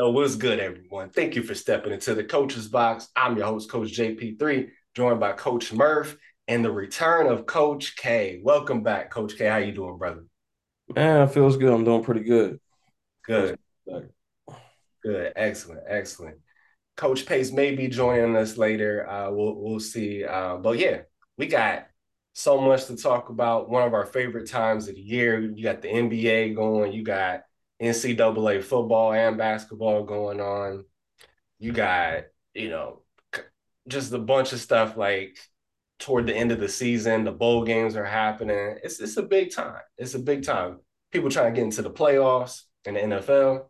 Yo, what's good, everyone? Thank you for stepping into the coach's box. I'm your host, Coach JP3, joined by Coach Murph and the return of Coach K. Welcome back, Coach K. How you doing, brother? Man, it feels good. I'm doing pretty good. Good. Good. Excellent. Excellent. Coach Pace may be joining us later. Uh, we'll we'll see. Uh, but yeah, we got so much to talk about. One of our favorite times of the year. You got the NBA going. You got NCAA football and basketball going on. You got, you know, just a bunch of stuff like toward the end of the season. The bowl games are happening. It's it's a big time. It's a big time. People trying to get into the playoffs and the NFL.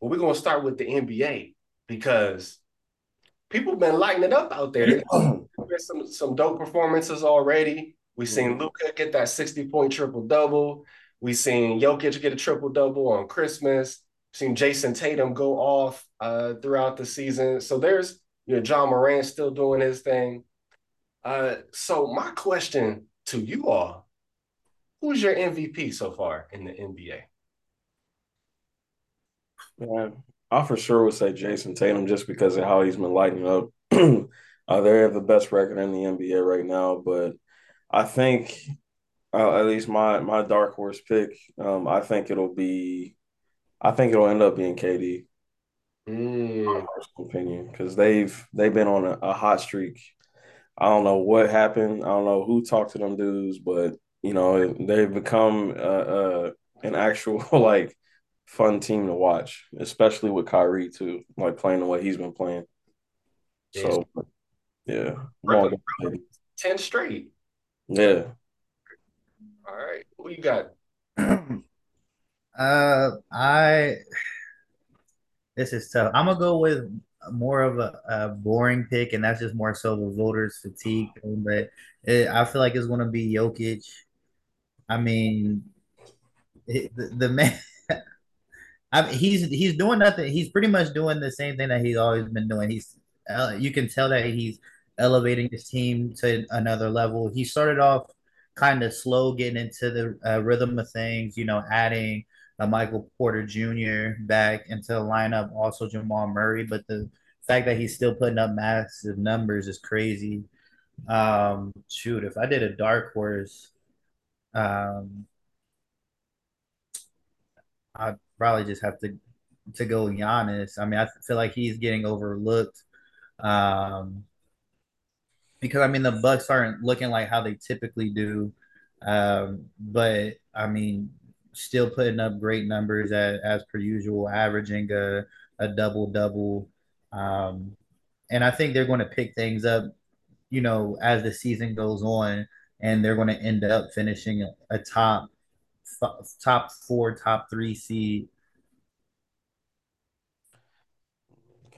Well, we're gonna start with the NBA because people have been lighting it up out there. There's some some dope performances already. We've seen mm-hmm. Get that 60 point triple double. We've seen Jokic get a triple double on Christmas. Seen Jayson Tatum go off uh, throughout the season. So there's you know Ja Morant still doing his thing. Uh, so my question to you all: Who's your MVP so far in the NBA? Yeah, I for sure would say Jayson Tatum just because of how he's been lighting up. uh, they have the best record in the NBA right now, but I think uh, at least my my dark horse pick. Um, I think it'll be, I think it'll end up being KD. Mm. My personal opinion, because they've they've been on a, a, hot streak. I don't know what happened. I don't know who talked to them dudes, but you know they've become uh, uh, an actual like fun team to watch, especially with Kyrie too, like playing the way he's been playing. So, yeah, ten straight. Yeah, all right. Who you got? uh, I. This is tough. I'm gonna go with more of a, a boring pick, and that's just more so the voters' fatigue. But it, I feel like it's gonna be Jokic. I mean, it, the, the man. I mean, he's he's doing nothing. He's pretty much doing the same thing that he's always been doing. He's uh, you can tell that he's elevating his team to another level. He started off kind of slow getting into the uh, rhythm of things, you know, adding Michael Porter Jr. back into the lineup, also Jamal Murray. But the fact that he's still putting up massive numbers is crazy. Um, shoot, if I did a dark horse, um, I'd probably just have to to go Giannis. I mean, I feel like he's getting overlooked. Um, because I mean the Bucks aren't looking like how they typically do, um, but I mean still putting up great numbers as, as per usual, averaging a, a double double, um, and I think they're going to pick things up, you know, as the season goes on, and they're going to end up finishing a, top top four, top three seed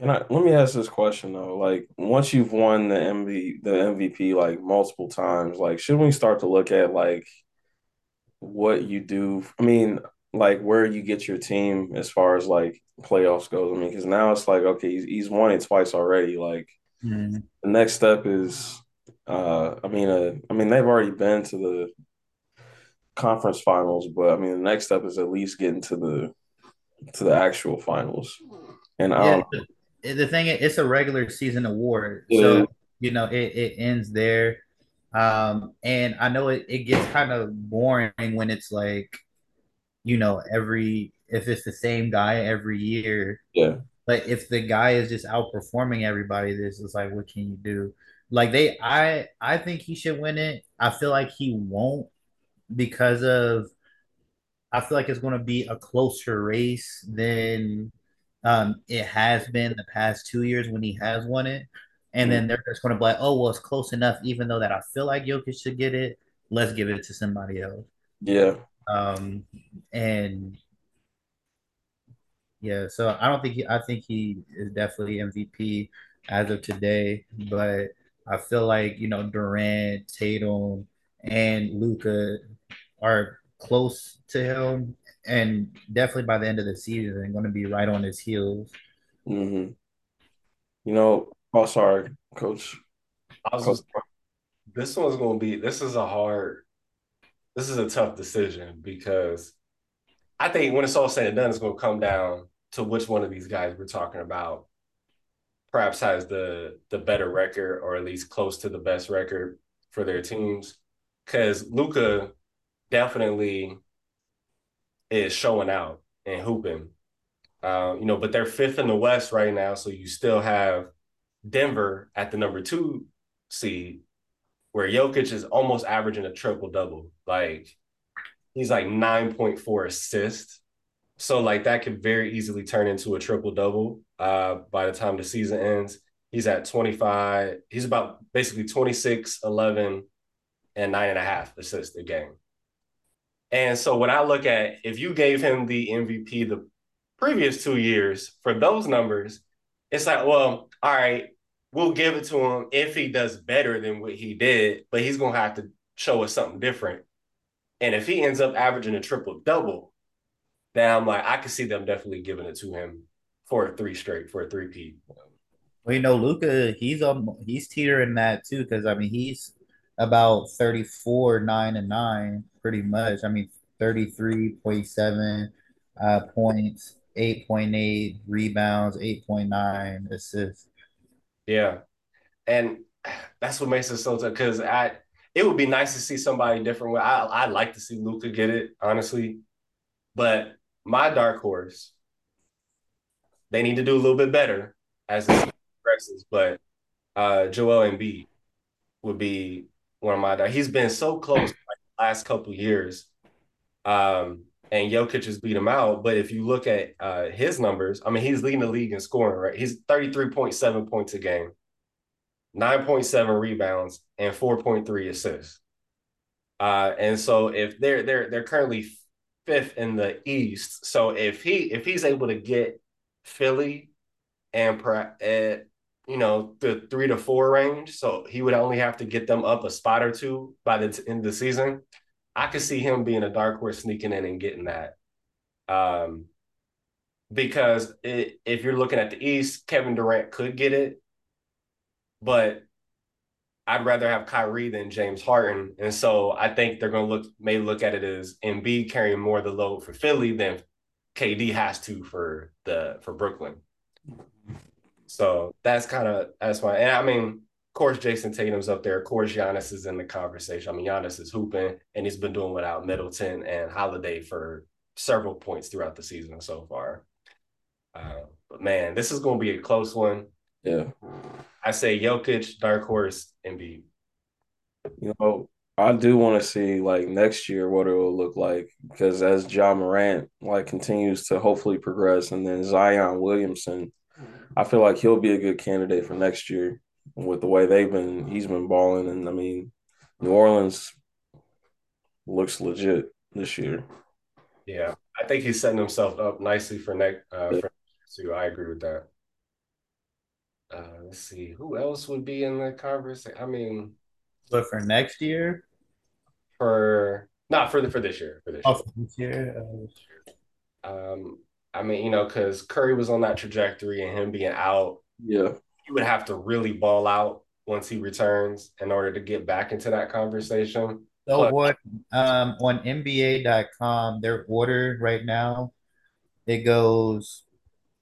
Can I let me ask this question though? Like once you've won the MV the MVP like multiple times, like should we start to look at like what you do? I mean, like where you get your team as far as like playoffs goes. I mean, because now it's like okay, he's, he's won it twice already. Like mm. the next step is, uh, I mean, uh, I mean they've already been to the conference finals, but I mean the next step is at least getting to the to the actual finals. And um, yeah the thing is, it's a regular season award, yeah. so you know it, it ends there. Um, and I know it, it gets kind of boring when it's like, you know, every if it's the same guy every year. Yeah. But if the guy is just outperforming everybody, this is like, what can you do? Like they, I, I think he should win it. I feel like he won't because of. I feel like it's going to be a closer race than um, it has been the past two years when he has won it. And then they're just going to be like, oh, well, it's close enough, even though that I feel like Jokic should get it. Let's give it to somebody else. Yeah. Um, and yeah, so I don't think he, I think he is definitely MVP as of today, but I feel like, you know, Durant, Tatum, and Luka are close to him and definitely by the end of the season, they're going to be right on his heels. Mm-hmm. You know, oh, sorry, coach. Just, this one's going to be, this is a hard, this is a tough decision because I think when it's all said and done, it's going to come down to which one of these guys we're talking about perhaps has the the better record or at least close to the best record for their teams. Cause Luka definitely is showing out and hooping. Uh, you know, but they're fifth in the West right now, so you still have Denver at the number two seed, where Jokic is almost averaging a triple double. Like he's like 9.4 assists. So like that could very easily turn into a triple double uh, by the time the season ends. He's at 25. He's about basically 26, 11, and nine and a half assists a game. And so when I look at if you gave him the MVP the previous two years for those numbers, it's like, well, all right, we'll give it to him if he does better than what he did, but he's gonna have to show us something different. And if he ends up averaging a triple double, then I'm like, I could see them definitely giving it to him for a three straight, for a three P. Well, you know, Luka, he's on he's teetering that too, because I mean he's about 34, 9 and 9, pretty much. I mean, 33.7 uh, points, 8.8 rebounds, 8.9 assists. Yeah. And that's what makes it so tough because I it would be nice to see somebody different. I I'd like to see Luka get it, honestly. But my dark horse, they need to do a little bit better as it progresses. But uh Joel Embiid would be one of my he's been so close like last couple years. Um and Jokic has beat him out. But if you look at uh, his numbers, I mean, he's leading the league in scoring, right? He's 33.7 points a game, 9.7 rebounds, and 4.3 assists. Uh, and so if they're they're they're currently fifth in the East, so if he if he's able to get Philly and at you know the three to four range, so he would only have to get them up a spot or two by the end of the season. I could see him being a dark horse sneaking in and getting that. Um, because it, if you're looking at the East, Kevin Durant could get it, but I'd rather have Kyrie than James Harden, and so I think they're going to look may look at it as Embiid carrying more of the load for Philly than KD has to for the for Brooklyn. So that's kind of that's why, and I mean, of course, Jayson Tatum's up there. Of course, Giannis is in the conversation. I mean, Giannis is hooping, and he's been doing without Middleton and Holiday for several points throughout the season so far. Uh, but man, this is going to be a close one. Yeah. I say Jokic, Dark Horse, Embiid. You know, I do want to see like next year what it will look like because as Ja Morant like continues to hopefully progress, and then Zion Williamson, I feel like he'll be a good candidate for next year with the way they've been. He's been balling, and I mean, New Orleans looks legit this year. Yeah, I think he's setting himself up nicely for next. Uh, yeah. for, I agree with that. Uh, let's see who else would be in the conversation. I mean, but for next year, for not for the for this year for this oh, year. For this year. Uh, um, I mean, you know, because Curry was on that trajectory and him being out, yeah, he would have to really ball out once he returns in order to get back into that conversation. So but, what um on NBA.com, their order right now, it goes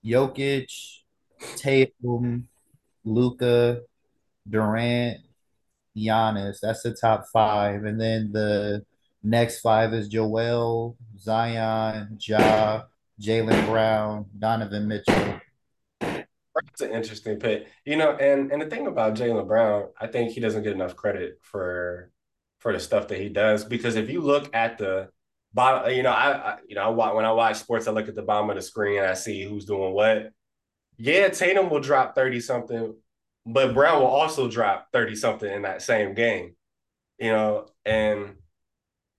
Jokic, Tatum, Luka, Durant, Giannis. That's the top five. And then the next five is Joel, Zion, Ja, Jaylen Brown, Donovan Mitchell. That's an interesting pick. You know, and and the thing about Jaylen Brown, I think he doesn't get enough credit for for the stuff that he does because if you look at the bottom, you know, I, I you know, I when I watch sports, I look at the bottom of the screen and I see who's doing what. Yeah, Tatum will drop 30 something, but Brown will also drop 30 something in that same game. You know, and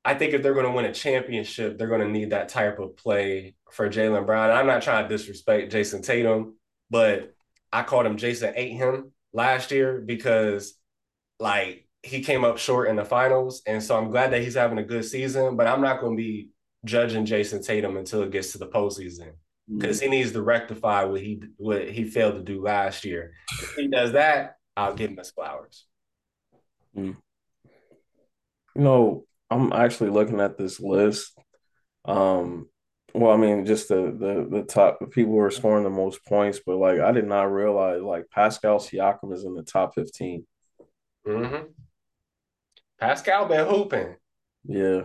I think if they're going to win a championship, they're going to need that type of play for Jaylen Brown. I'm not trying to disrespect Jayson Tatum, but I called him Jason ate him last year because like he came up short in the finals. And so I'm glad that he's having a good season, but I'm not going to be judging Jayson Tatum until it gets to the postseason because mm-hmm. he needs to rectify what he what he failed to do last year. If he does that, I'll give him his flowers. Mm. You know, I'm actually looking at this list. Um, Well, I mean, just the the the top the people who are scoring the most points, but like I did not realize like Pascal Siakam is in the top fifteen. Mm-hmm. Pascal been hooping. Yeah,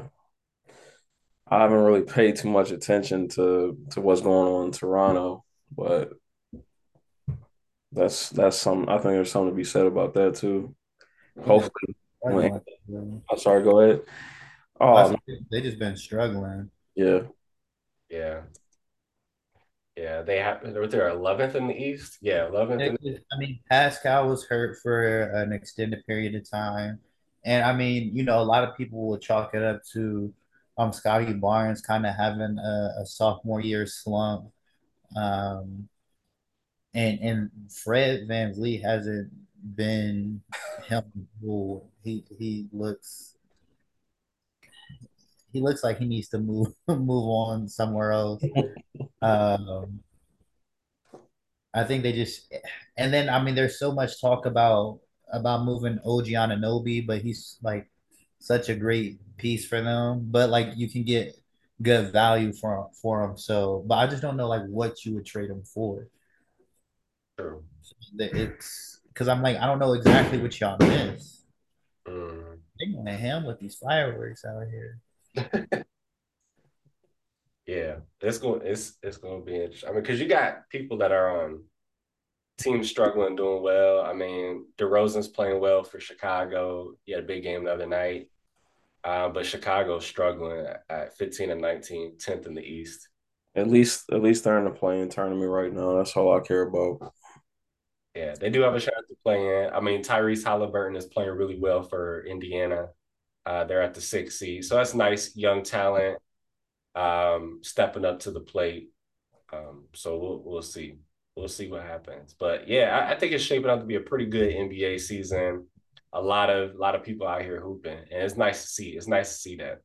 I haven't really paid too much attention to to what's going on in Toronto, but that's that's some. I think there's something to be said about that too. Hopefully, when, I'm sorry. Go ahead. Oh, they just been struggling. Yeah. Yeah. Yeah, they have. They're their eleventh in the East. Yeah, eleventh. I mean, Pascal was hurt for an extended period of time, and I mean, you know, a lot of people will chalk it up to um Scottie Barnes kind of having a, a, sophomore year slump, um, and and Fred VanVleet hasn't been him. He he looks he looks like he needs to move move on somewhere else. Um, I think they just, and then I mean, there's so much talk about about moving OG Anunoby, but he's like such a great piece for them. But like you can get good value for for him. So, but I just don't know like what you would trade him for. True. It's because I'm like I don't know exactly what y'all miss. Mm. They going to ham with these fireworks out here. Yeah, it's going it's it's going to be interesting. I mean, because you got people that are on teams struggling, doing well. I mean, DeRozan's play-in well for Chicago. He had a big game the other night, uh, but Chicago's struggling at 15 and 19, 10th in the East. At least, at least they're in the playing tournament right now. That's all I care about. Yeah, they do have a chance to play in. I mean, Tyrese Halliburton is playing really well for Indiana. Uh, they're at the six seed, so that's nice young talent um, stepping up to the plate. Um, so we'll we'll see. We'll see what happens. But yeah, I, I, think it's shaping up to be a pretty good NBA season. A lot of a lot of people out here hooping, and it's nice to see. It's nice to see that,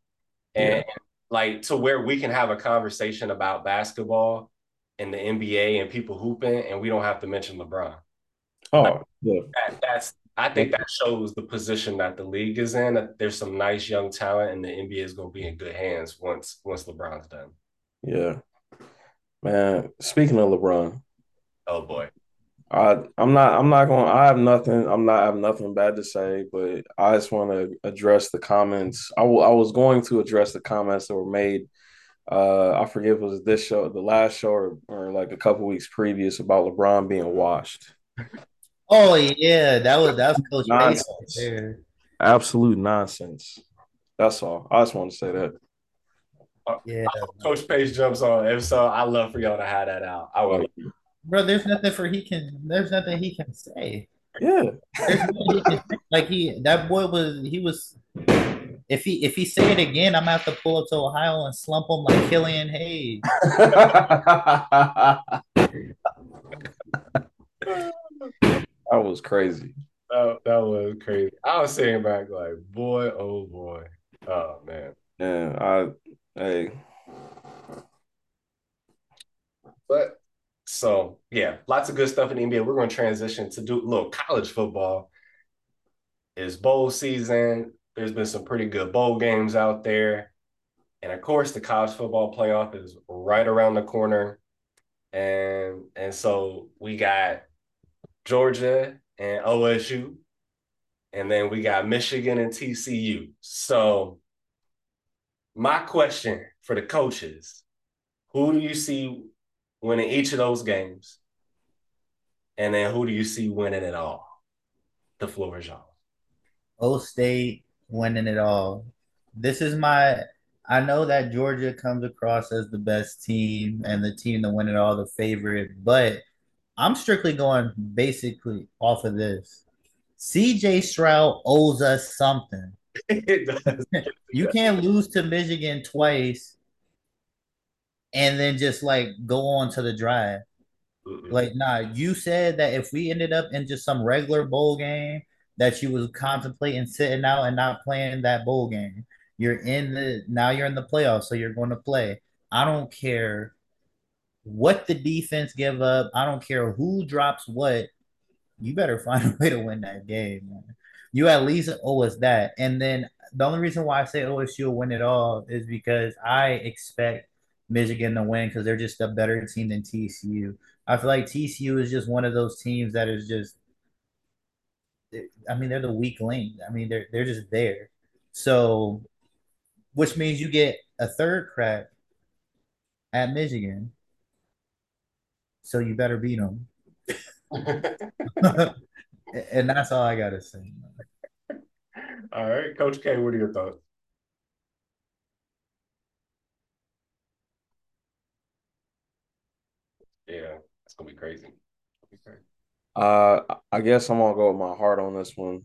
and yeah. like to where we can have a conversation about basketball and the NBA and people hooping, and we don't have to mention LeBron. Oh, like, yeah. That, that's I think that shows the position that the league is in. That there's some nice young talent, and the NBA is going to be in good hands once once LeBron's done. Yeah, man. Speaking of LeBron, oh boy, I I'm not I'm not going. I have nothing. I'm not I have nothing bad to say, but I just want to address the comments. I, w- I was going to address the comments that were made. Uh, I forget if it was this show, the last show, or, or like a couple weeks previous about LeBron being washed. Oh yeah, that was that was Coach nonsense. there. Absolute nonsense. That's all. I just want to say that. Yeah, Coach Pace jumps on. If so, I love for y'all to have that out. I will. Bro, there's nothing for he can. There's nothing he can say. Yeah, he can, like he that boy was he was. If he if he say it again, I'm gonna have to pull up to Ohio and slump him like Killian Hayes. That was crazy. That, that was crazy. I was saying back like, boy, oh boy. Oh man. Yeah, I hey. But so yeah, lots of good stuff in the NBA. We're going to transition to do a little college football. It's bowl season. There's been some pretty good bowl games out there. And of course, the college football playoff is right around the corner. And and so we got Georgia and OSU. And then we got Michigan and TCU. So, my question for the coaches who do you see winning each of those games? And then who do you see winning it all? The floor is yours. O State winning it all. This is my. I know that Georgia comes across as the best team and the team to win it all, the favorite, but I'm strictly going basically off of this. CJ Stroud owes us something. you can't lose to Michigan twice and then just like go on to the drive. Like, nah, you said that if we ended up in just some regular bowl game, that you was contemplating sitting out and not playing that bowl game. You're in the now you're in the playoffs, so you're going to play. I don't care what the defense give up. I don't care who drops what. You better find a way to win that game, man. You at least owe us that. And then the only reason why I say OSU will win it all is because I expect Michigan to win because they're just a better team than TCU. I feel like TCU is just one of those teams that is just. I mean, they're the weak link. I mean, they're they're just there. So, which means you get a third crack at Michigan. So you better beat them. and that's all I gotta say. All right, Coach K, what are your thoughts? Yeah, it's gonna be crazy. Be crazy. Uh, I guess I'm gonna go with my heart on this one.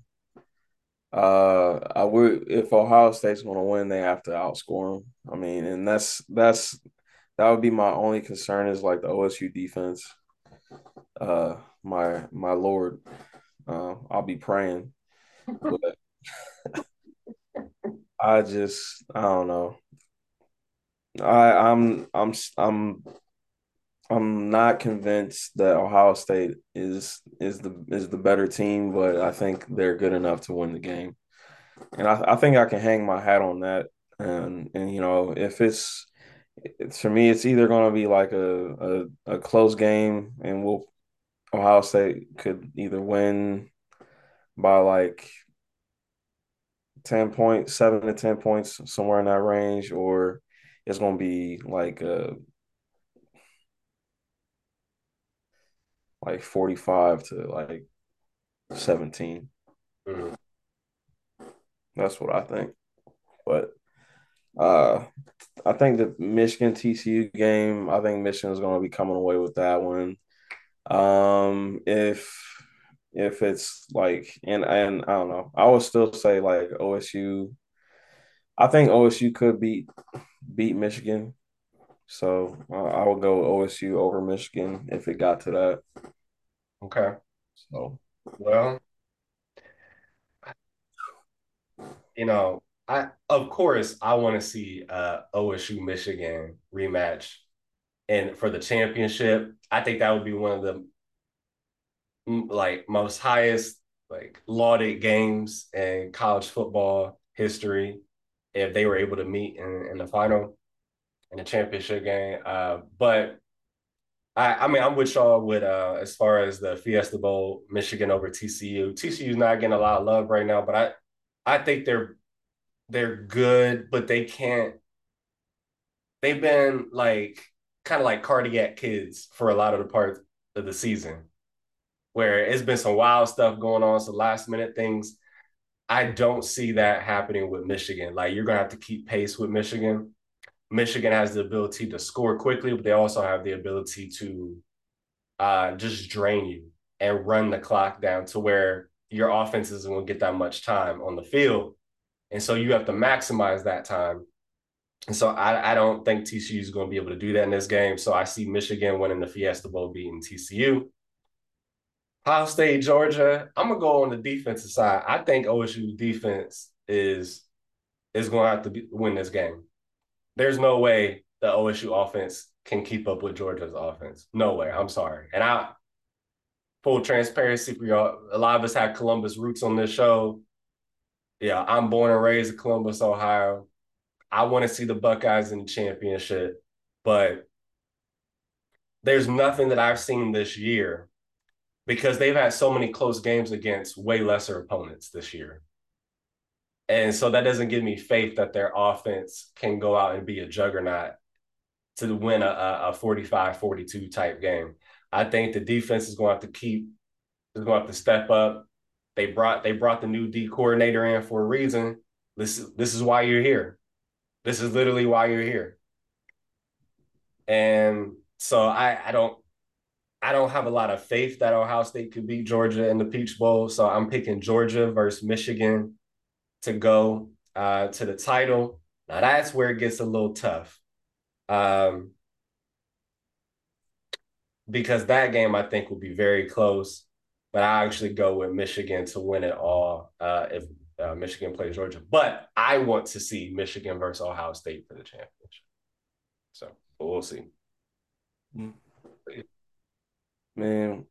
Uh, I would if Ohio State's gonna win, they have to outscore them. I mean, and that's that's that would be my only concern is like the OSU defense. Uh, my my lord, uh, I'll be praying, but I just I don't know. I I'm I'm I'm I'm not convinced that Ohio State is is the is the better team, but I think they're good enough to win the game, and I, I think I can hang my hat on that. And and you know if it's for me, it's either going to be like a, a a close game, and we'll Ohio State could either win by like 10 points, seven to 10 points, somewhere in that range, or it's going to be like a like 45 to like 17. Mm-hmm. That's what I think. But uh I think the Michigan TCU game, I think Michigan is going to be coming away with that one. Um if if it's like and and I don't know, I would still say like OSU I think OSU could beat beat Michigan. So uh, I would go OSU over Michigan if it got to that. Okay. So, well, you know, I of course I want to see uh OSU Michigan rematch and for the championship. I think that would be one of the like most highest like lauded games in college football history if they were able to meet in, in the final in the championship game. Uh, but I, I mean, I'm with y'all with uh, as far as the Fiesta Bowl, Michigan over TCU. TCU's not getting a lot of love right now, but I, I think they're they're good, but they can't. They've been like kind of like cardiac kids for a lot of the parts of the season, where it's been some wild stuff going on, some last minute things. I don't see that happening with Michigan. Like you're gonna have to keep pace with Michigan. Michigan has the ability to score quickly, but they also have the ability to uh, just drain you and run the clock down to where your offense isn't to get that much time on the field. And so you have to maximize that time. And so I, I don't think TCU is going to be able to do that in this game. So I see Michigan winning the Fiesta Bowl, beating TCU. Ohio State, Georgia. I'm gonna go on the defensive side. I think OSU defense is is going to have to be, win this game there's no way the OSU offense can keep up with Georgia's offense. No way. I'm sorry. And I full transparency for y'all. A lot of us have Columbus roots on this show. Yeah, I'm born and raised in Columbus, Ohio. I want to see the Buckeyes in the championship, but there's nothing that I've seen this year because they've had so many close games against way lesser opponents this year. And so that doesn't give me faith that their offense can go out and be a juggernaut to win a, a 45 42 type game. I think the defense is going to have to keep, is going to have to step up. They brought they brought the new D coordinator in for a reason. This is this is why you're here. This is literally why you're here. And so I I don't I don't have a lot of faith that Ohio State could beat Georgia in the Peach Bowl. So I'm picking Georgia versus Michigan to go uh, to the title. Now that's where it gets a little tough. Um, because that game I think will be very close, but I actually go with Michigan to win it all uh, if uh, Michigan plays Georgia. But I want to see Michigan versus Ohio State for the championship. So we'll see. Man,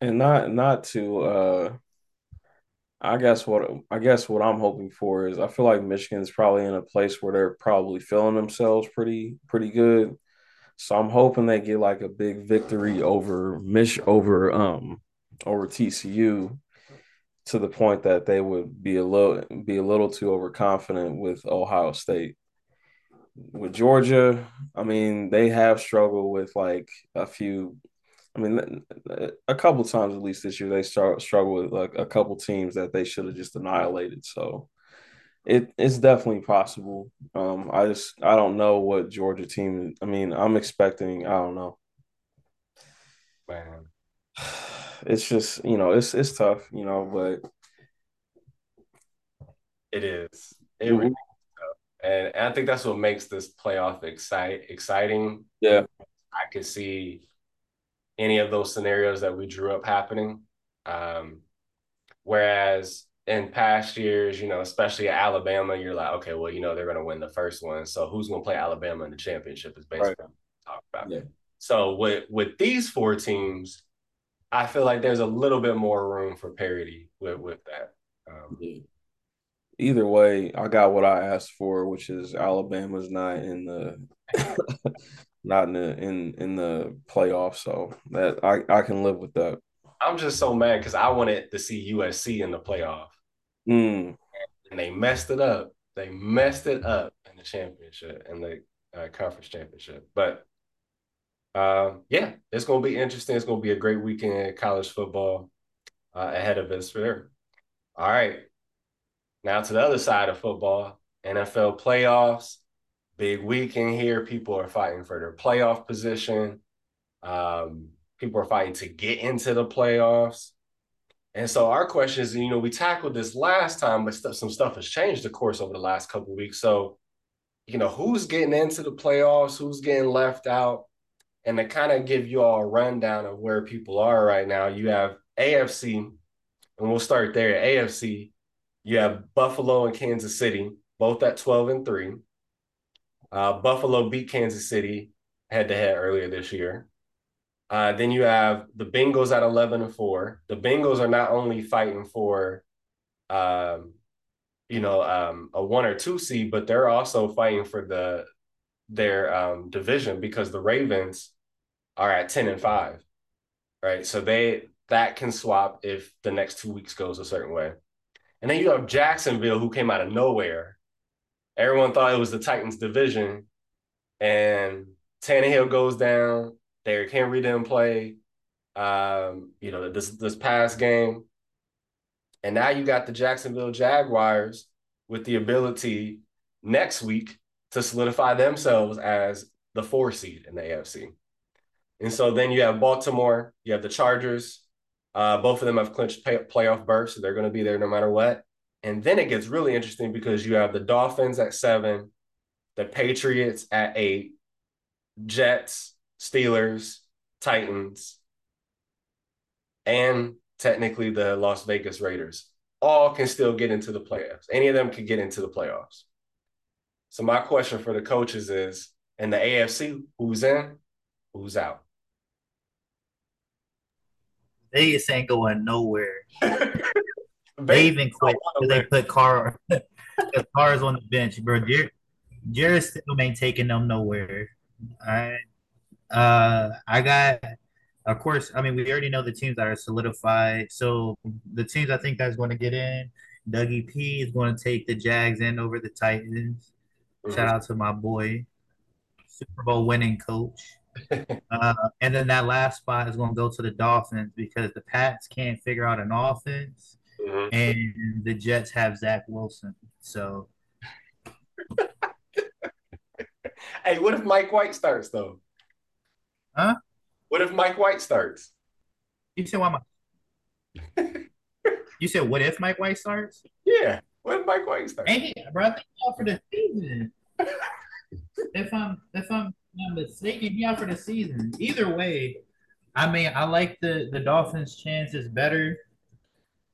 and not not to uh I guess what I guess what I'm hoping for is I feel like Michigan's probably in a place where they're probably feeling themselves pretty pretty good. So I'm hoping they get like a big victory over Mich over um over TCU to the point that they would be a little be a little too overconfident with Ohio State. With Georgia, I mean, they have struggled with like a few I mean, a couple times at least this year they start struggle with like a couple teams that they should have just annihilated. So it it's definitely possible. Um, I just I don't know what Georgia team. I mean, I'm expecting. I don't know. Man, it's just you know it's it's tough, you know, but it is. It really and, and I think that's what makes this playoff excite exciting. Yeah, I could see any of those scenarios that we drew up happening. Um, whereas in past years, you know, especially at Alabama, you're like, okay, well, you know, they're going to win the first one. So who's going to play Alabama in the championship is basically right. what I'm talking about. Yeah. So with with these four teams, I feel like there's a little bit more room for parity with with that. Um, yeah. Either way, I got what I asked for, which is Alabama's not in the not in the in in the playoffs. So that I I can live with that. I'm just so mad because I wanted to see USC in the playoff, mm. and they messed it up. They messed it up in the championship and the uh, conference championship. But uh, yeah, it's going to be interesting. It's going to be a great weekend college football uh, ahead of us for sure. All right, now to the other side of football, NFL playoffs big weekend here. People are fighting for their playoff position. Um, people are fighting to get into the playoffs. And so our question is, you know, we tackled this last time, but st- some stuff has changed, of course, over the last couple weeks. So, you know, who's getting into the playoffs, who's getting left out, and to kind of give you all a rundown of where people are right now, you have AFC, and we'll start there. AFC, you have Buffalo and Kansas City, both at 12 and 3. Uh, Buffalo beat Kansas City head to head earlier this year. Uh, then you have the Bengals at 11 and 4. The Bengals are not only fighting for, um, you know, um, a one or two seed, but they're also fighting for the their um, division because the Ravens are at 10 and 5. Right. So they that can swap if the next two weeks goes a certain way. And then you have Jacksonville, who came out of nowhere everyone thought it was the Titans division, and Tannehill goes down. Derrick Henry didn't play. Um, you know this this past game, and now you got the Jacksonville Jaguars with the ability next week to solidify themselves as the four seed in the AFC. And so then you have Baltimore, you have the Chargers. Uh, both of them have clinched pay- playoff berths, so they're going to be there no matter what. And then it gets really interesting because you have the Dolphins at seven, the Patriots at eight, Jets, Steelers, Titans, and technically the Las Vegas Raiders. All can still get into the playoffs. Any of them can get into the playoffs. So my question for the coaches is in the AFC, who's in, who's out? Vegas ain't going nowhere. They even quit they put Carr cars on the bench, bro. Jer- Jarrett still ain't taking them nowhere. I uh I got of course, I mean we already know the teams that are solidified. So the teams I think that's going to get in, Dougie P is going to take the Jags in over the Titans. Mm-hmm. Shout out to my boy, Super Bowl winning coach. uh, and then that last spot is going to go to the Dolphins because the Pats can't figure out an offense mm-hmm. and the Jets have Zach Wilson. So, hey, what if Mike White starts though? Huh? What if Mike White starts? You said why? My... you said what if Mike White starts? Yeah. What if Mike White starts? Hey, bro, I think for the season. If I'm if I'm not mistaken, he out for the season. Either way, I mean, I like the the Dolphins' chances better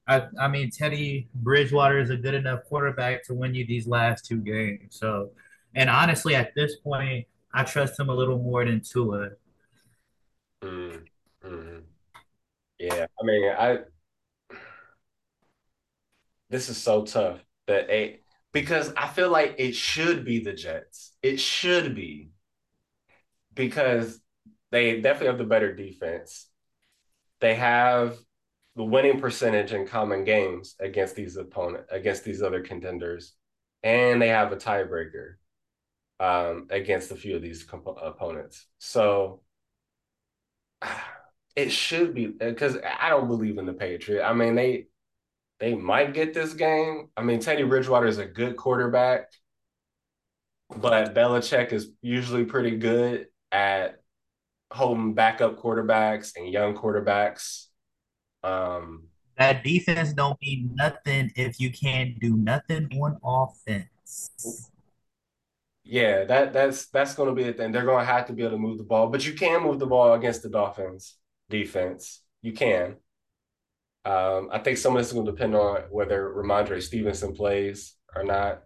I, I mean, Teddy Bridgewater is a good enough quarterback to win you these last two games. So, and honestly, at this point, I trust him a little more than Tua. Mm, mm. Yeah, I mean, I this is so tough that a because I feel like it should be the Jets. It should be because they definitely have the better defense. They have the winning percentage in common games against these opponent against these other contenders, and they have a tiebreaker um, against a few of these comp- opponents. So it should be because I don't believe in the Patriot. I mean they they might get this game. I mean Teddy Bridgewater is a good quarterback, but Belichick is usually pretty good at holding backup quarterbacks and young quarterbacks. Um, that defense don't mean nothing if you can't do nothing on offense. Yeah, that that's that's going to be the thing. They're going to have to be able to move the ball, but you can move the ball against the Dolphins defense. You can. Um, I think some of this is going to depend on whether Rhamondre Stevenson plays or not.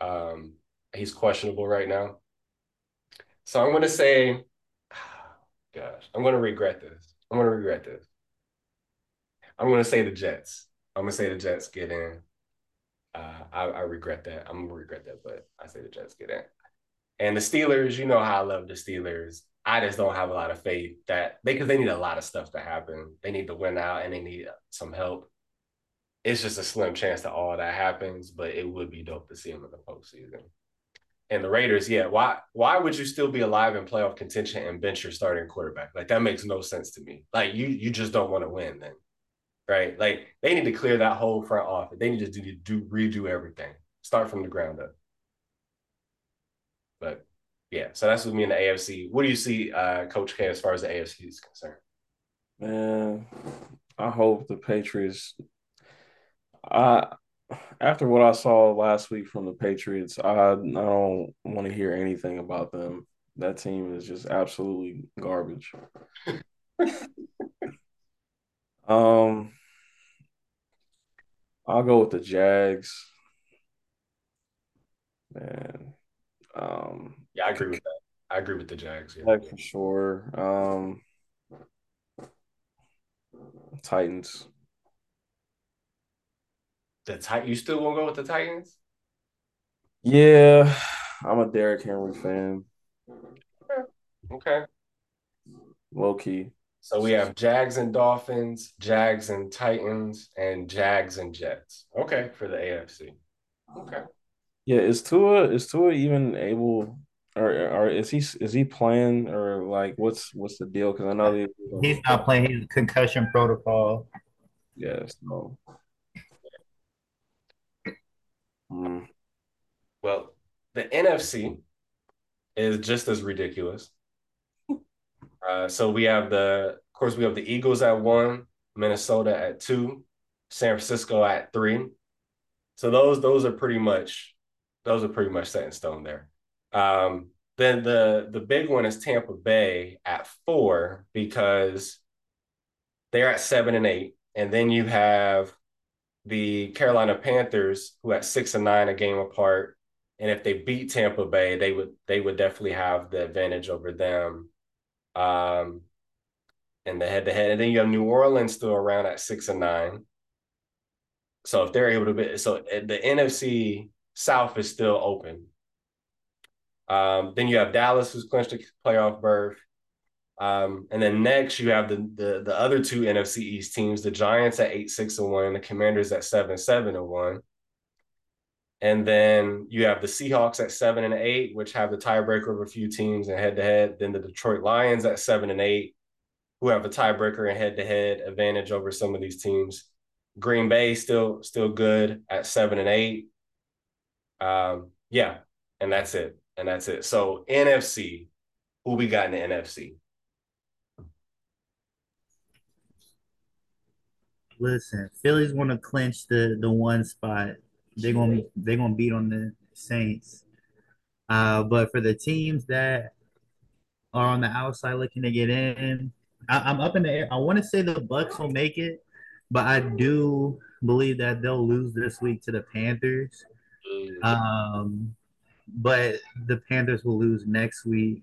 Um, he's questionable right now. So I'm going to say, gosh, I'm going to regret this. I'm going to regret this. I'm going to say the Jets. I'm going to say the Jets get in. Uh, I, I, regret that. I'm gonna regret that, but I say the Jets get in. And the Steelers, you know how I love the Steelers. I just don't have a lot of faith that they because they need a lot of stuff to happen. They need to win out and they need some help. It's just a slim chance that all that happens, but it would be dope to see them in the postseason. And the Raiders, yeah, why why would you still be alive in playoff contention and bench your starting quarterback? Like that makes no sense to me. Like you you just don't want to win then right? Like they need to clear that whole front office. They need to do, do redo everything, start from the ground up. Yeah, so that's with me in the AFC. What do you see, uh, Coach K, as far as the AFC is concerned? Man, I hope the Patriots. I after what I saw last week from the Patriots, I I don't want to hear anything about them. That team is just absolutely garbage. Um, I'll go with the Jags. Man, um, yeah, I agree with that. I agree with the Jags. Yeah, for sure. Um, Titans. The Tit- you still gonna go with the Titans? Yeah, I'm a Derrick Henry fan. Okay. Low key. So we have Jags and Dolphins, Jags and Titans, and Jags and Jets. Okay, for the AFC. Okay. Yeah, is Tua is Tua even able, or or is he is he playing, or like what's what's the deal? Because I know he, he's not playing. He's concussion protocol. Yes. No. Mm. Well, the NFC is just as ridiculous. Uh, so we have the, of course, we have the Eagles at one, Minnesota at two, San Francisco at three. So those those are pretty much those are pretty much set in stone there. Um, then the the big one is Tampa Bay at four because they're at seven and eight, and then you have the Carolina Panthers who at six and nine a game apart. And if they beat Tampa Bay, they would they would definitely have the advantage over them um, in the head to head. And then you have New Orleans still around at six and nine. So if they're able to be, so the NFC South is still open. Um, then you have Dallas, who's clinched a playoff berth. Um, and then next you have the, the the other two NFC East teams, the Giants at eight six and one, and the Commanders at seven seven and one. And then you have the Seahawks at seven and eight, which have the tiebreaker of a few teams and head to head. Then the Detroit Lions at seven and eight, who have a tiebreaker and head to head advantage over some of these teams. Green Bay still still good at seven and eight. Um, yeah, and that's it. And that's it. So NFC, who we got in the NFC? Listen, Philly's want to clinch the the one spot they're gonna they're gonna beat on the Saints. Uh, but for the teams that are on the outside looking to get in, I, am up in the air. I want to say the Bucs will make it, but I do believe that they'll lose this week to the Panthers. Um, but the Panthers will lose next week,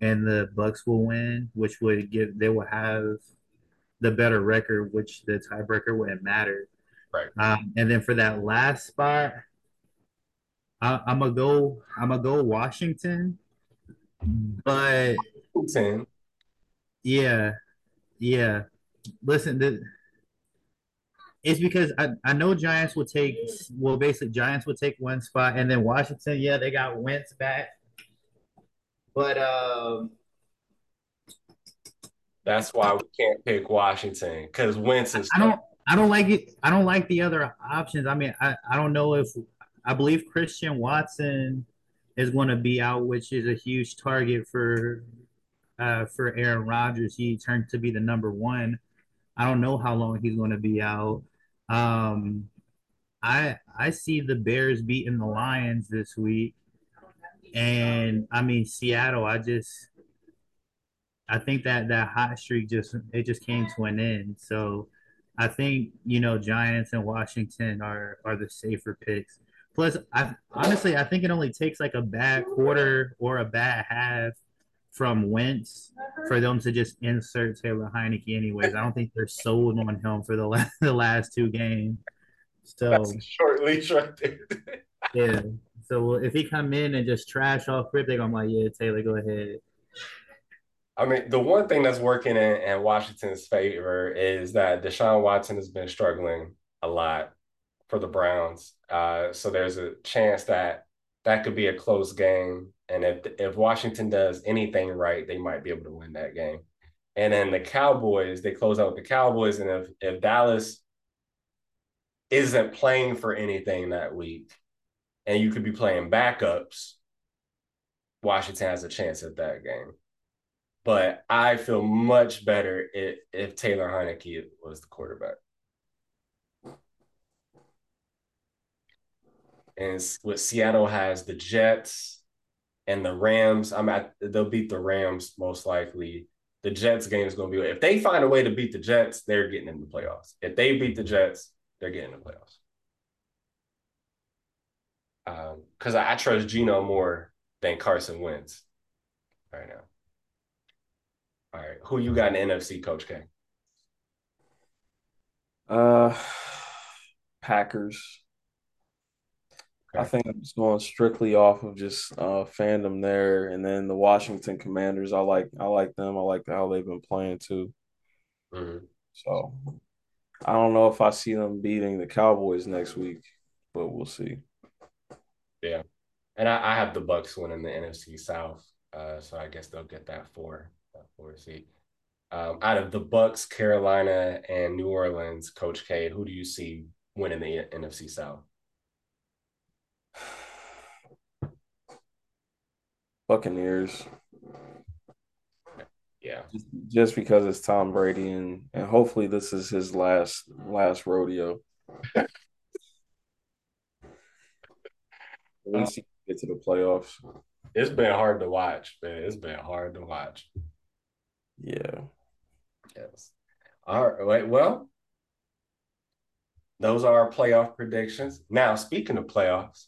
and the Bucs will win, which would give they will have the better record, which the tiebreaker wouldn't matter. Right. Um, and then for that last spot, I, I'm gonna go. I'm gonna go Washington. But Ten. yeah, yeah. Listen, the, it's because I, I know Giants will take well basically Giants will take one spot and then Washington, yeah, they got Wentz back. But um That's why we can't pick Washington because Wentz is. I don't I don't like it. I don't like the other options. I mean, I, I don't know if I believe Christian Watson is going to be out, which is a huge target for uh, for Aaron Rodgers. He turned to be the number one. I don't know how long he's going to be out. Um, I I see the Bears beating the Lions this week, and I mean Seattle. I just I think that that hot streak just it just came to an end. So I think you know Giants and Washington are are the safer picks. Plus, I honestly I think it only takes like a bad quarter or a bad half from Wentz for them to just insert Taylor Heinicke. Anyways, I don't think they're sold on him for the last the last two games. So That's a short leash right there. yeah. So if he come in and just trash off rip, they're gonna be like, yeah, Taylor, go ahead. I mean, the one thing that's working in, in Washington's favor is that Deshaun Watson has been struggling a lot for the Browns. Uh, so there's a chance that that could be a close game. And if if Washington does anything right, they might be able to win that game. And then the Cowboys, they close out with the Cowboys. And if if Dallas isn't playing for anything that week, and you could be playing backups, Washington has a chance at that game. But I feel much better if, if Taylor Heinicke was the quarterback. And with Seattle has the Jets and the Rams. I'm at they'll beat the Rams most likely. The Jets game is going to be if they find a way to beat the Jets, they're getting in the playoffs. If they beat the Jets, they're getting in the playoffs. Because um, I, I trust Geno more than Carson Wentz right now. All right. Who you got in the NFC, Coach K? Uh, Packers. Okay. I think I'm just going strictly off of just uh, fandom there, and then the Washington Commanders. I like I like them. I like how they've been playing too. Mm-hmm. So I don't know if I see them beating the Cowboys next week, but we'll see. Yeah, and I, I have the Bucs winning the NFC South, uh, so I guess they'll get that four four seed. Um, out of the Bucs, Carolina, and New Orleans, Coach K, who do you see winning the NFC South? Buccaneers. Yeah. Just, because it's Tom Brady and and hopefully this is his last last rodeo. At least he get to the playoffs. It's been hard to watch, man. It's been hard to watch. Yeah. Yes. All right. Well, those are our playoff predictions. Now, speaking of playoffs,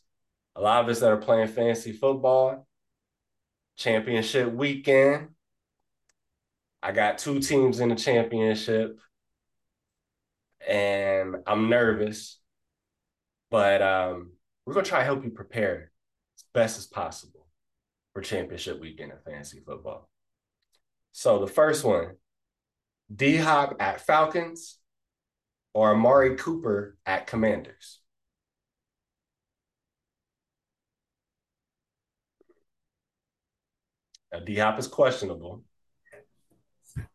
a lot of us that are playing fantasy football, championship weekend. I got two teams in the championship, and I'm nervous, but um, we're gonna try to help you prepare as best as possible for championship weekend of fantasy football. So the first one, D Hop at Falcons or Amari Cooper at Commanders? D Hop is questionable.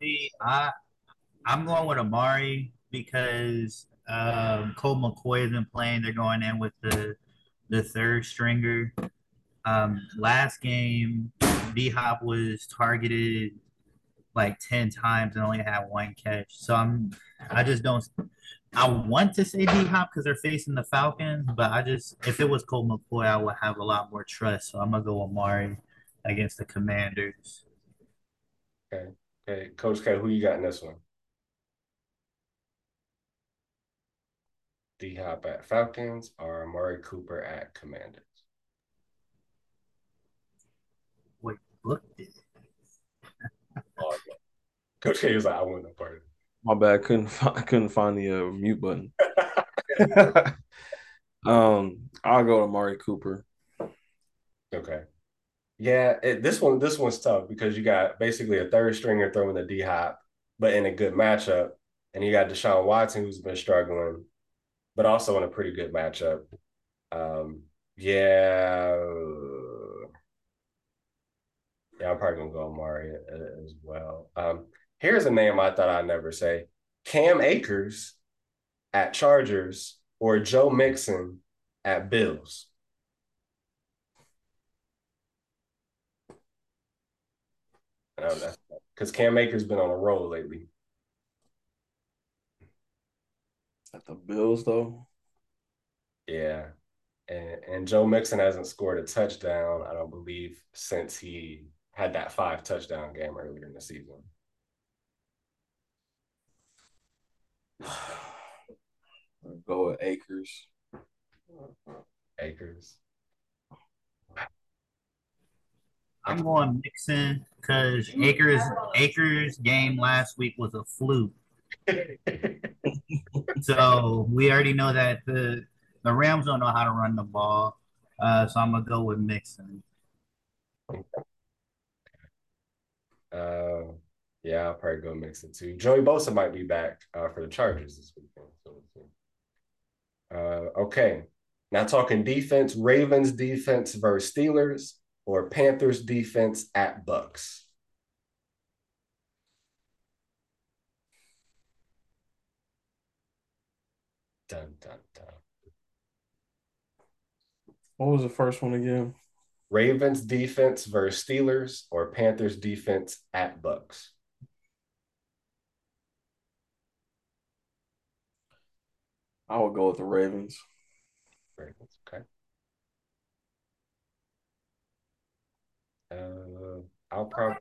See, I I'm going with Amari because um, Colt McCoy isn't playing. They're going in with the the third stringer. Um, last game, D Hop was targeted like 10 times and only had one catch. So I'm I just don't I want to say D Hop because they're facing the Falcons, but I just if it was Colt McCoy, I would have a lot more trust. So I'm gonna go Amari against the Commanders. Okay. Okay. Coach K, who you got in this one? D Hop at Falcons or Amari Cooper at Commanders? Wait, look. oh, Coach K was like, I want no part of it. My bad. Couldn't find, couldn't find the uh, mute button. um, I'll go to Amari Cooper. Okay. Yeah, it, this one this one's tough because you got basically a third stringer throwing the D hop, but in a good matchup, and you got Deshaun Watson who's been struggling, but also in a pretty good matchup. Um, yeah, yeah, I'm probably gonna go Amari as well. Um, here's a name I thought I'd never say: Cam Akers at Chargers or Joe Mixon at Bills. Because Cam Akers been on a roll lately. At the Bills, though. Yeah, and and Joe Mixon hasn't scored a touchdown, I don't believe, since he had that five touchdown game earlier in the season. Go with Acres. Akers. I'm going Mixon because Akers Akers game last week was a fluke. so we already know that the the Rams don't know how to run the ball. Uh, so I'm gonna go with Mixon. Uh, yeah, I'll probably go Mixon too. Joey Bosa might be back uh, for the Chargers this weekend. So, uh, okay, now talking defense, Ravens defense versus Steelers or Panthers defense at Bucs? Dun, dun, dun. What was the first one again? Ravens defense versus Steelers or Panthers defense at Bucs? I would go with the Ravens. Ravens, okay. Uh, I'll probably.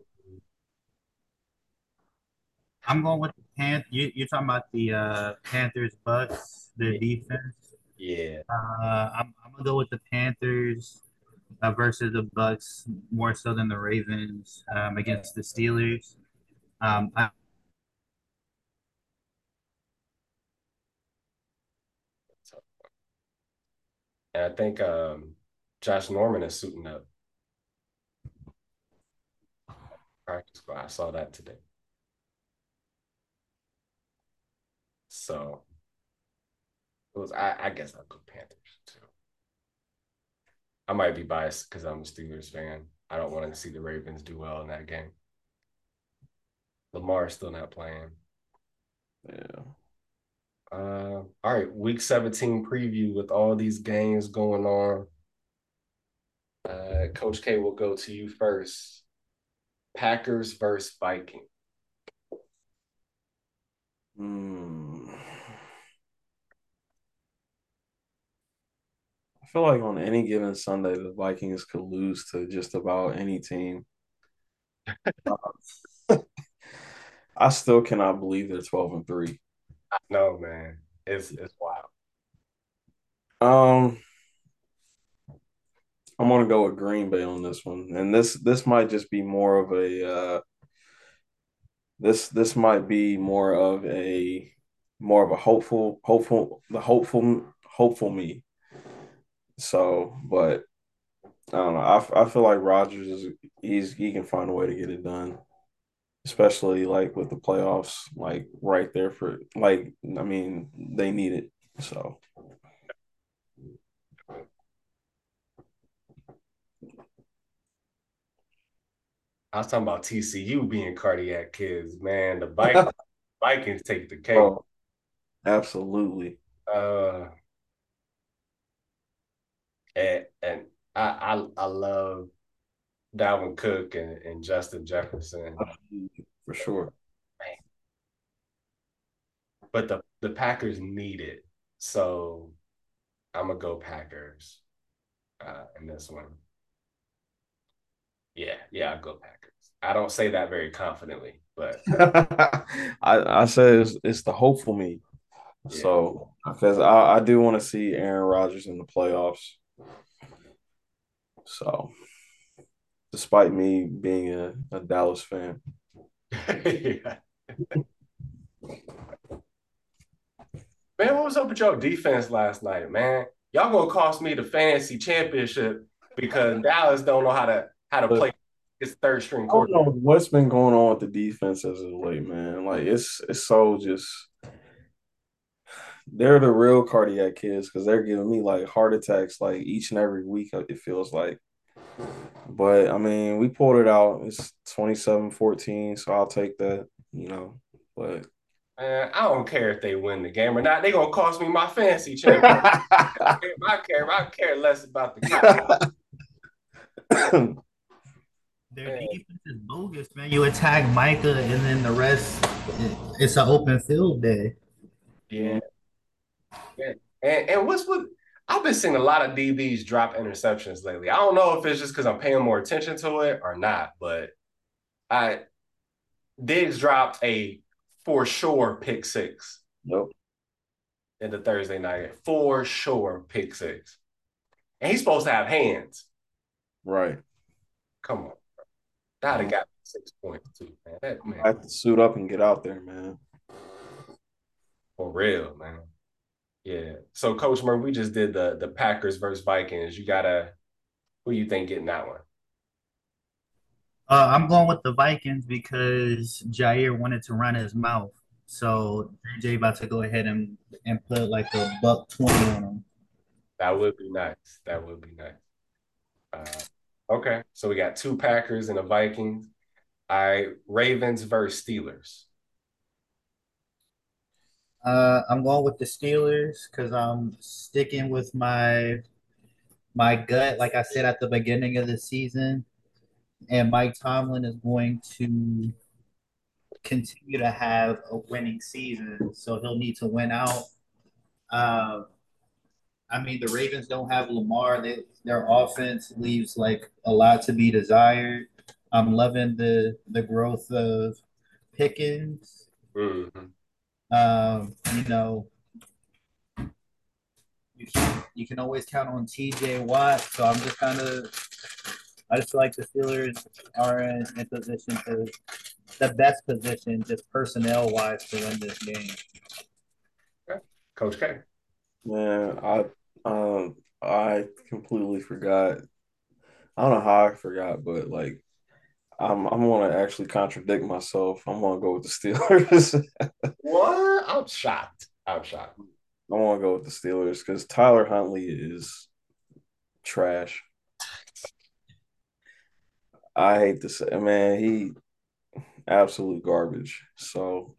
I'm going with the Pan. You, you're talking about the uh, Panthers, Bucs, the yeah. defense. Yeah. Uh, I'm, I'm gonna go with the Panthers uh, versus the Bucs more so than the Ravens um, against the Steelers. Um, I, I think um, Josh Norman is suiting up. Practice squad. I saw that today. So it was I, I guess I'll go Panthers too. I might be biased because I'm a Steelers fan. I don't want to see the Ravens do well in that game. Lamar is still not playing. Yeah. Uh, all right, week 17 preview with all these games going on. Uh, Coach K will go to you first. Packers versus Viking. Hmm. I feel like on any given Sunday, the Vikings could lose to just about any team. I still cannot believe they're twelve and three. No, man, it's it's wild. Um, I'm gonna go with Green Bay on this one, and this this might just be more of a uh, this this might be more of a more of a hopeful hopeful the hopeful hopeful me. So, but I don't know. I, I feel like Rodgers is he's he can find a way to get it done, especially like with the playoffs, like right there for like I mean they need it. So I was talking about TCU being cardiac kids, man. The Vikings, Vikings take the cake. Oh, absolutely. Uh, and and I, I I love Dalvin Cook and, and Justin Jefferson for sure. Man. But the the Packers need it, so I'm gonna go Packers uh, in this one. Yeah, yeah, I'll go Packers. I don't say that very confidently, but I I say it's, it's the hopeful me. Yeah. So because I, I do want to see Aaron Rodgers in the playoffs. So despite me being a, a Dallas fan. Man, what was up with your defense last night, man? Y'all gonna cost me the fantasy championship because Dallas don't know how to how to play his third string quarterback. what's been going on with the defense as of late, man. Like it's it's so just they're the real cardiac kids because they're giving me like heart attacks like each and every week. Uh, it feels like. But I mean, we pulled it out. It's 27-14, so I'll take that, you know. But Man, I don't care if they win the game or not. They gonna cost me my fancy championship. I care. I care less about the game. Their defense is bogus, man. You attack Micah, and then the rest, it's an open field day. Yeah. yeah. And and what's what I've been seeing a lot of DBs drop interceptions lately. I don't know if it's just because I'm paying more attention to it or not, but I Diggs dropped a for sure pick six. Nope. In the Thursday night, for sure pick six, and he's supposed to have hands. Right. Come on, that have got six points too, man. That, man. I have to suit up and get out there, man. For real, man. Yeah. So, Coach Murray, we just did the the Packers versus Vikings. You gotta who you think getting that one? Uh, I'm going with the Vikings because Jaire wanted to run his mouth. So JJ about to go ahead and, and put like a buck twenty on him. That would be nice. That would be nice. Uh, okay, so we got two Packers and a Vikings. I Ravens versus Steelers. Uh, I'm going with the Steelers because I'm sticking with my my gut. Like I said at the beginning of the season, and Mike Tomlin is going to continue to have a winning season, so he'll need to win out. Uh, I mean, the Ravens don't have Lamar. They, their offense leaves like a lot to be desired. I'm loving the the growth of Pickens. Mm-hmm. Um, you know, you can, you can always count on TJ Watt. So I'm just kind of I just feel like the Steelers are in, in position to the best position, just personnel wise, to win this game. Coach K. Man, I um I completely forgot. I don't know how I forgot, but like I'm I'm gonna actually contradict myself. I'm gonna go with the Steelers. what? I'm shocked. I'm shocked. I want to go with the Steelers because Tyler Huntley is trash. I hate to say, man, he absolute garbage. So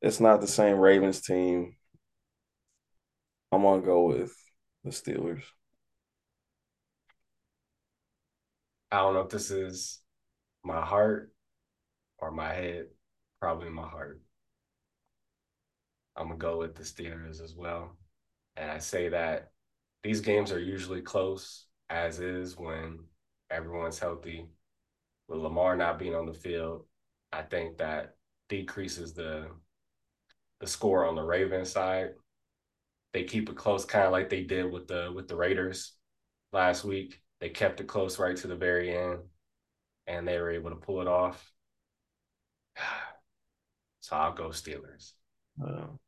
it's not the same Ravens team. I'm gonna go with the Steelers. I don't know if this is my heart or my head. Probably my heart. I'm gonna go with the Steelers as well. And I say that these games are usually close, as is when everyone's healthy. With Lamar not being on the field, I think that decreases the the score on the Ravens side. They keep it close, kind of like they did with the with the Raiders last week. They kept it close right to the very end, and they were able to pull it off. So I'll go Steelers. Wow.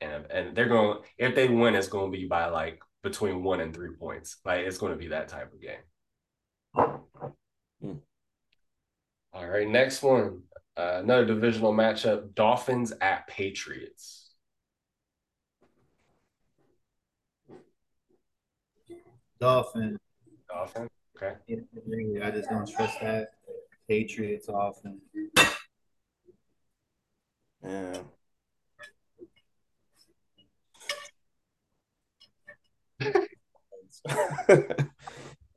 And and they're going if they win, it's going to be by like between one and three points. Like it's going to be that type of game. Hmm. All right, next one. Uh, another divisional matchup: Dolphins at Patriots. Dolphin. Dolphin. Okay. I just don't trust that. Patriots often. Yeah.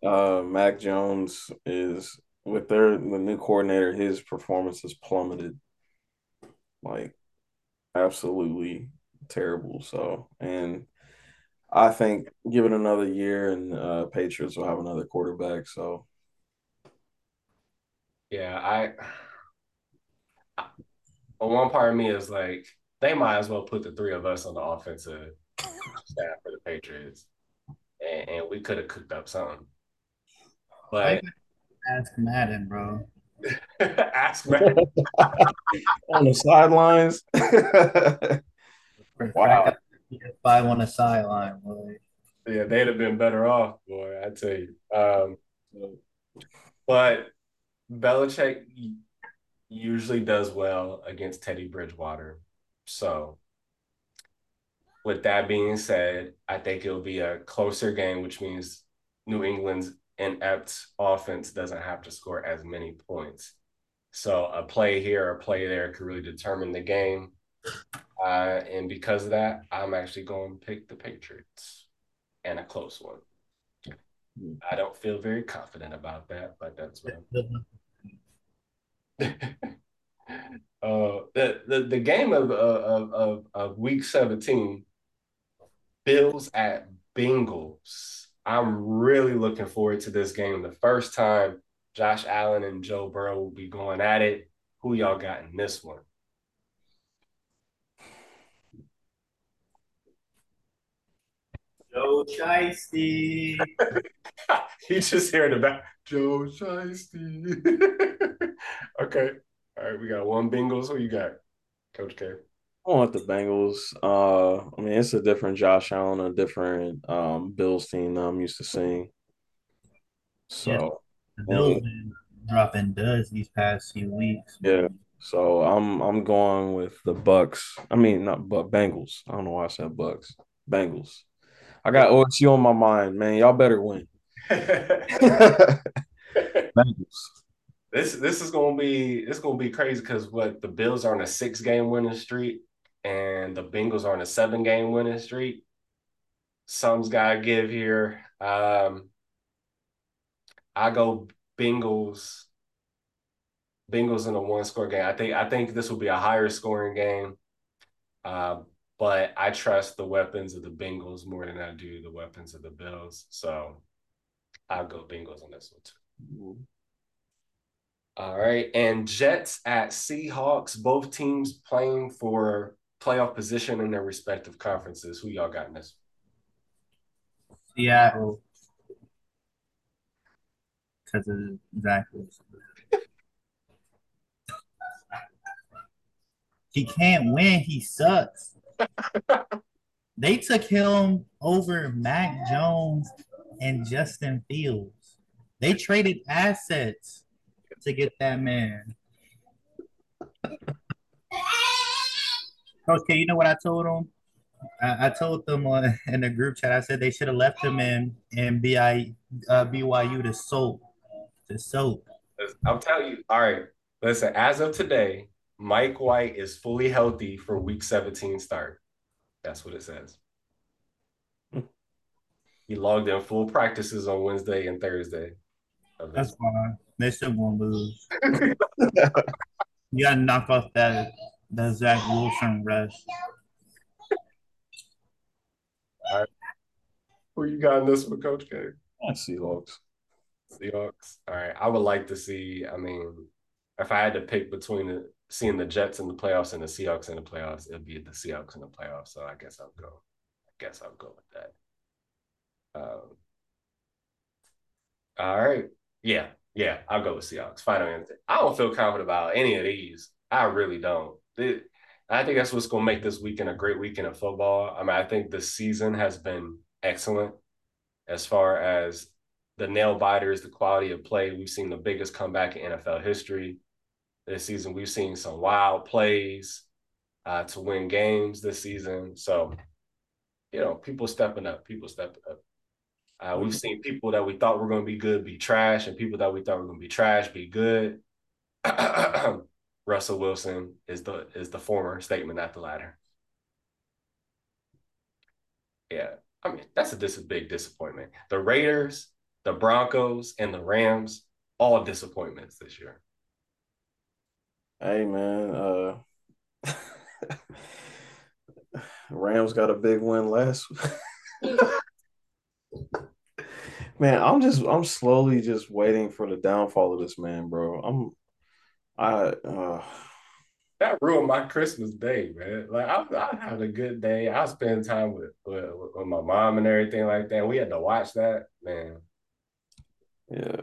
uh, Mac Jones is with their the new coordinator. His performance has plummeted, like absolutely terrible. So, and I think give it another year, and uh, Patriots will have another quarterback. So, yeah, I. But one part of me is like, they might as well put the three of us on the offensive staff for the Patriots and, and we could have cooked up something. But ask Madden, bro. ask Madden on the sidelines. wow. Five on the sideline, boy. Yeah, they'd have been better off, boy. I tell you. Um, but Belichick usually does well against Teddy Bridgewater. So, with that being said, I think it'll be a closer game, which means New England's inept offense doesn't have to score as many points. So, a play here, a play there could really determine the game. Uh, and because of that, I'm actually going to pick the Patriots and a close one. I don't feel very confident about that, but that's what I'm uh, the, the the game of, of of of week 17, Bills at Bengals. I'm really looking forward to this game. The first time Josh Allen and Joe Burrow will be going at it. Who y'all got in this one? Joe Shiesty. He's just here in the back. Joe Shiesty. okay. All right. We got one Bengals. Who you got, Coach K? I want the Bengals. Uh, I mean, it's a different Josh Allen, a different um, Bills team that I'm used to seeing. So, yeah. the Bills been dropping duds these past few weeks. Yeah. So I'm I'm going with the Bucks. I mean, not but Bengals. I don't know why I said Bucks. Bengals. I got OSU on my mind, man. Y'all better win. this this is gonna be it's gonna be crazy because what the Bills are on a six game winning streak and the Bengals are on a seven game winning streak. Some's gotta give here. Um, I go Bengals. Bengals in a one score game. I think I think this will be a higher scoring game. Uh, but I trust the weapons of the Bengals more than I do the weapons of the Bills. So I'll go Bengals on this one too. Mm-hmm. All right. And Jets at Seahawks, both teams playing for playoff position in their respective conferences. Who y'all got in this? Seattle. Because of exactly. he can't win. He sucks they took him over Mac Jones and Justin Fields. They traded assets to get that man. okay, you know what I told them? I, I told them uh, in the group chat. I said they should have left him in in BI, uh, BYU to soap, to soap. I'll tell you. All right, listen. As of today, Mike White is fully healthy for Week 17 start. That's what it says. he logged in full practices on Wednesday and Thursday. That's fine. They still won't lose. you gotta knock off that that Zach Wilson rush. All right. Who you got in this one, Coach K? Seahawks. Seahawks. All right. I would like to see. I mean, if I had to pick between the seeing the Jets in the playoffs and the Seahawks in the playoffs, it'd be the Seahawks in the playoffs. So I guess I'll go. I guess I'll go with that. Um, all right. Yeah. Yeah. I'll go with Seahawks. Final answer. I don't feel confident about any of these. I really don't. It, I think that's what's going to make this weekend a great weekend of football. I mean, I think the season has been excellent as far as the nail biters, the quality of play. We've seen the biggest comeback in NFL history this season. We've seen some wild plays uh, to win games this season. So, you know, people stepping up, people stepping up. Uh, we've seen people that we thought were going to be good be trash, and people that we thought were going to be trash be good. Russell Wilson is the is the former statement, not the latter. Yeah, I mean that's a dis- big disappointment. The Raiders, the Broncos, and the Rams all disappointments this year. Hey man, uh Rams got a big win last Man, I'm just I'm slowly just waiting for the downfall of this man, bro. I'm I uh that ruined my Christmas day, man. Like I, I had a good day. I spend time with, with with my mom and everything like that. We had to watch that, man. Yeah,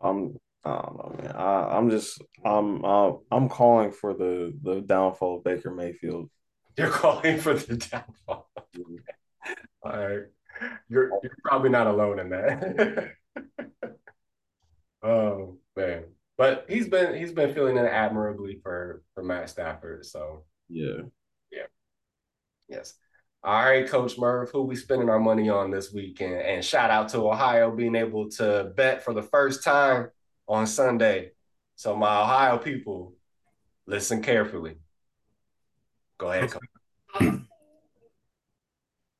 I'm I don't know, man. I, I'm just I'm uh, I'm calling for the the downfall of Baker Mayfield. You're calling for the downfall. All right. You're you're probably not alone in that. oh man. But he's been he's been feeling it admirably for for Matt Stafford. So yeah. Yeah. Yes. All right, Coach Murph, who we spending our money on this weekend? And shout out to Ohio being able to bet for the first time on Sunday. So my Ohio people, listen carefully. Go ahead.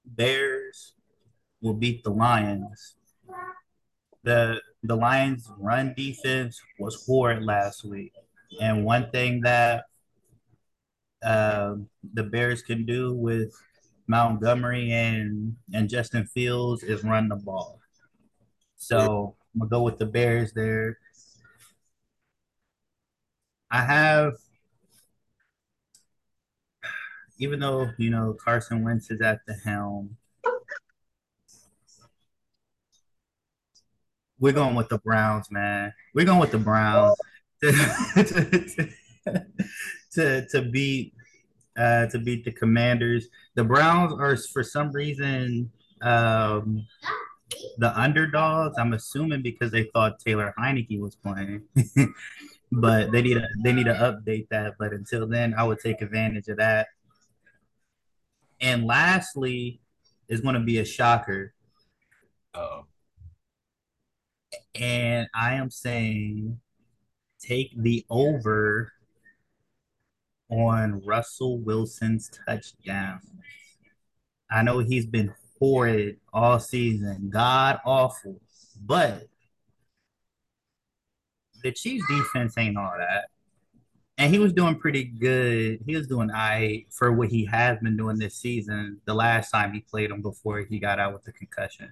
Bears will beat the Lions. The the Lions run defense was horrid last week. And one thing that uh, the Bears can do with Montgomery and and Justin Fields is run the ball. So I'm gonna go with the Bears there. I have, even though you know Carson Wentz is at the helm, we're going with the Browns, man. We're going with the Browns to to, to, to beat uh, to beat the Commanders. The Browns are for some reason um, the underdogs. I'm assuming because they thought Taylor Heinicke was playing, but they need to they need to update that. But until then, I would take advantage of that. And lastly, is going to be a shocker. Oh. And I am saying take the over on Russell Wilson's touchdown. I know he's been horrid all season, god awful, but the Chiefs defense ain't all that. And he was doing pretty good. He was doing I for what he has been doing this season. The last time he played him before he got out with the concussion.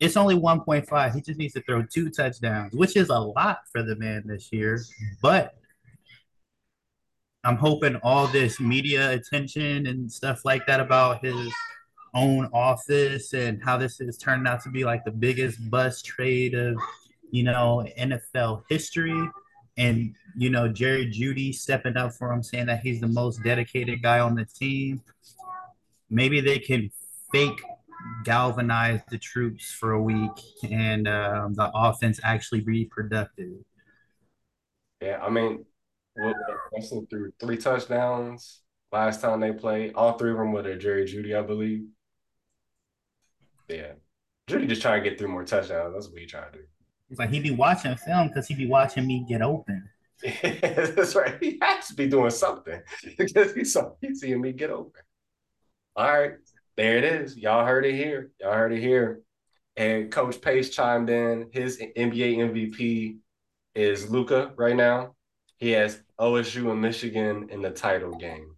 It's only 1.5. He just needs to throw two touchdowns, which is a lot for the man this year. But I'm hoping all this media attention and stuff like that about his own office and how this is turned out to be like the biggest bust trade of you know NFL history and you know Jerry Jeudy stepping up for him saying that he's the most dedicated guy on the team maybe they can fake galvanize the troops for a week and um, the offense actually be productive yeah I mean Russell threw three touchdowns last time they played. All three of them were to Jerry Jeudy, I believe. Yeah. Jeudy just trying to get through more touchdowns. That's what he trying to do. It's like he be watching film because he be watching me get open. that's right. He has to be doing something because he's, he's seeing me get open. All right. There it is. Y'all heard it here. Y'all heard it here. And Coach Pace chimed in. His NBA MVP is Luka right now. He has OSU and Michigan in the title game.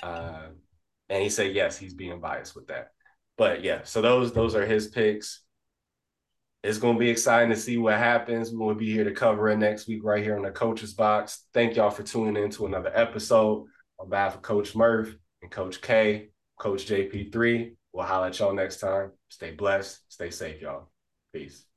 Uh, and he said yes, he's being biased with that. But yeah, so those those are his picks. It's going to be exciting to see what happens. We'll be here to cover it next week right here on the Coach's Box. Thank y'all for tuning in to another episode. On behalf of Coach Murph and Coach K, Coach JP3, we'll holler at y'all next time. Stay blessed. Stay safe, y'all. Peace.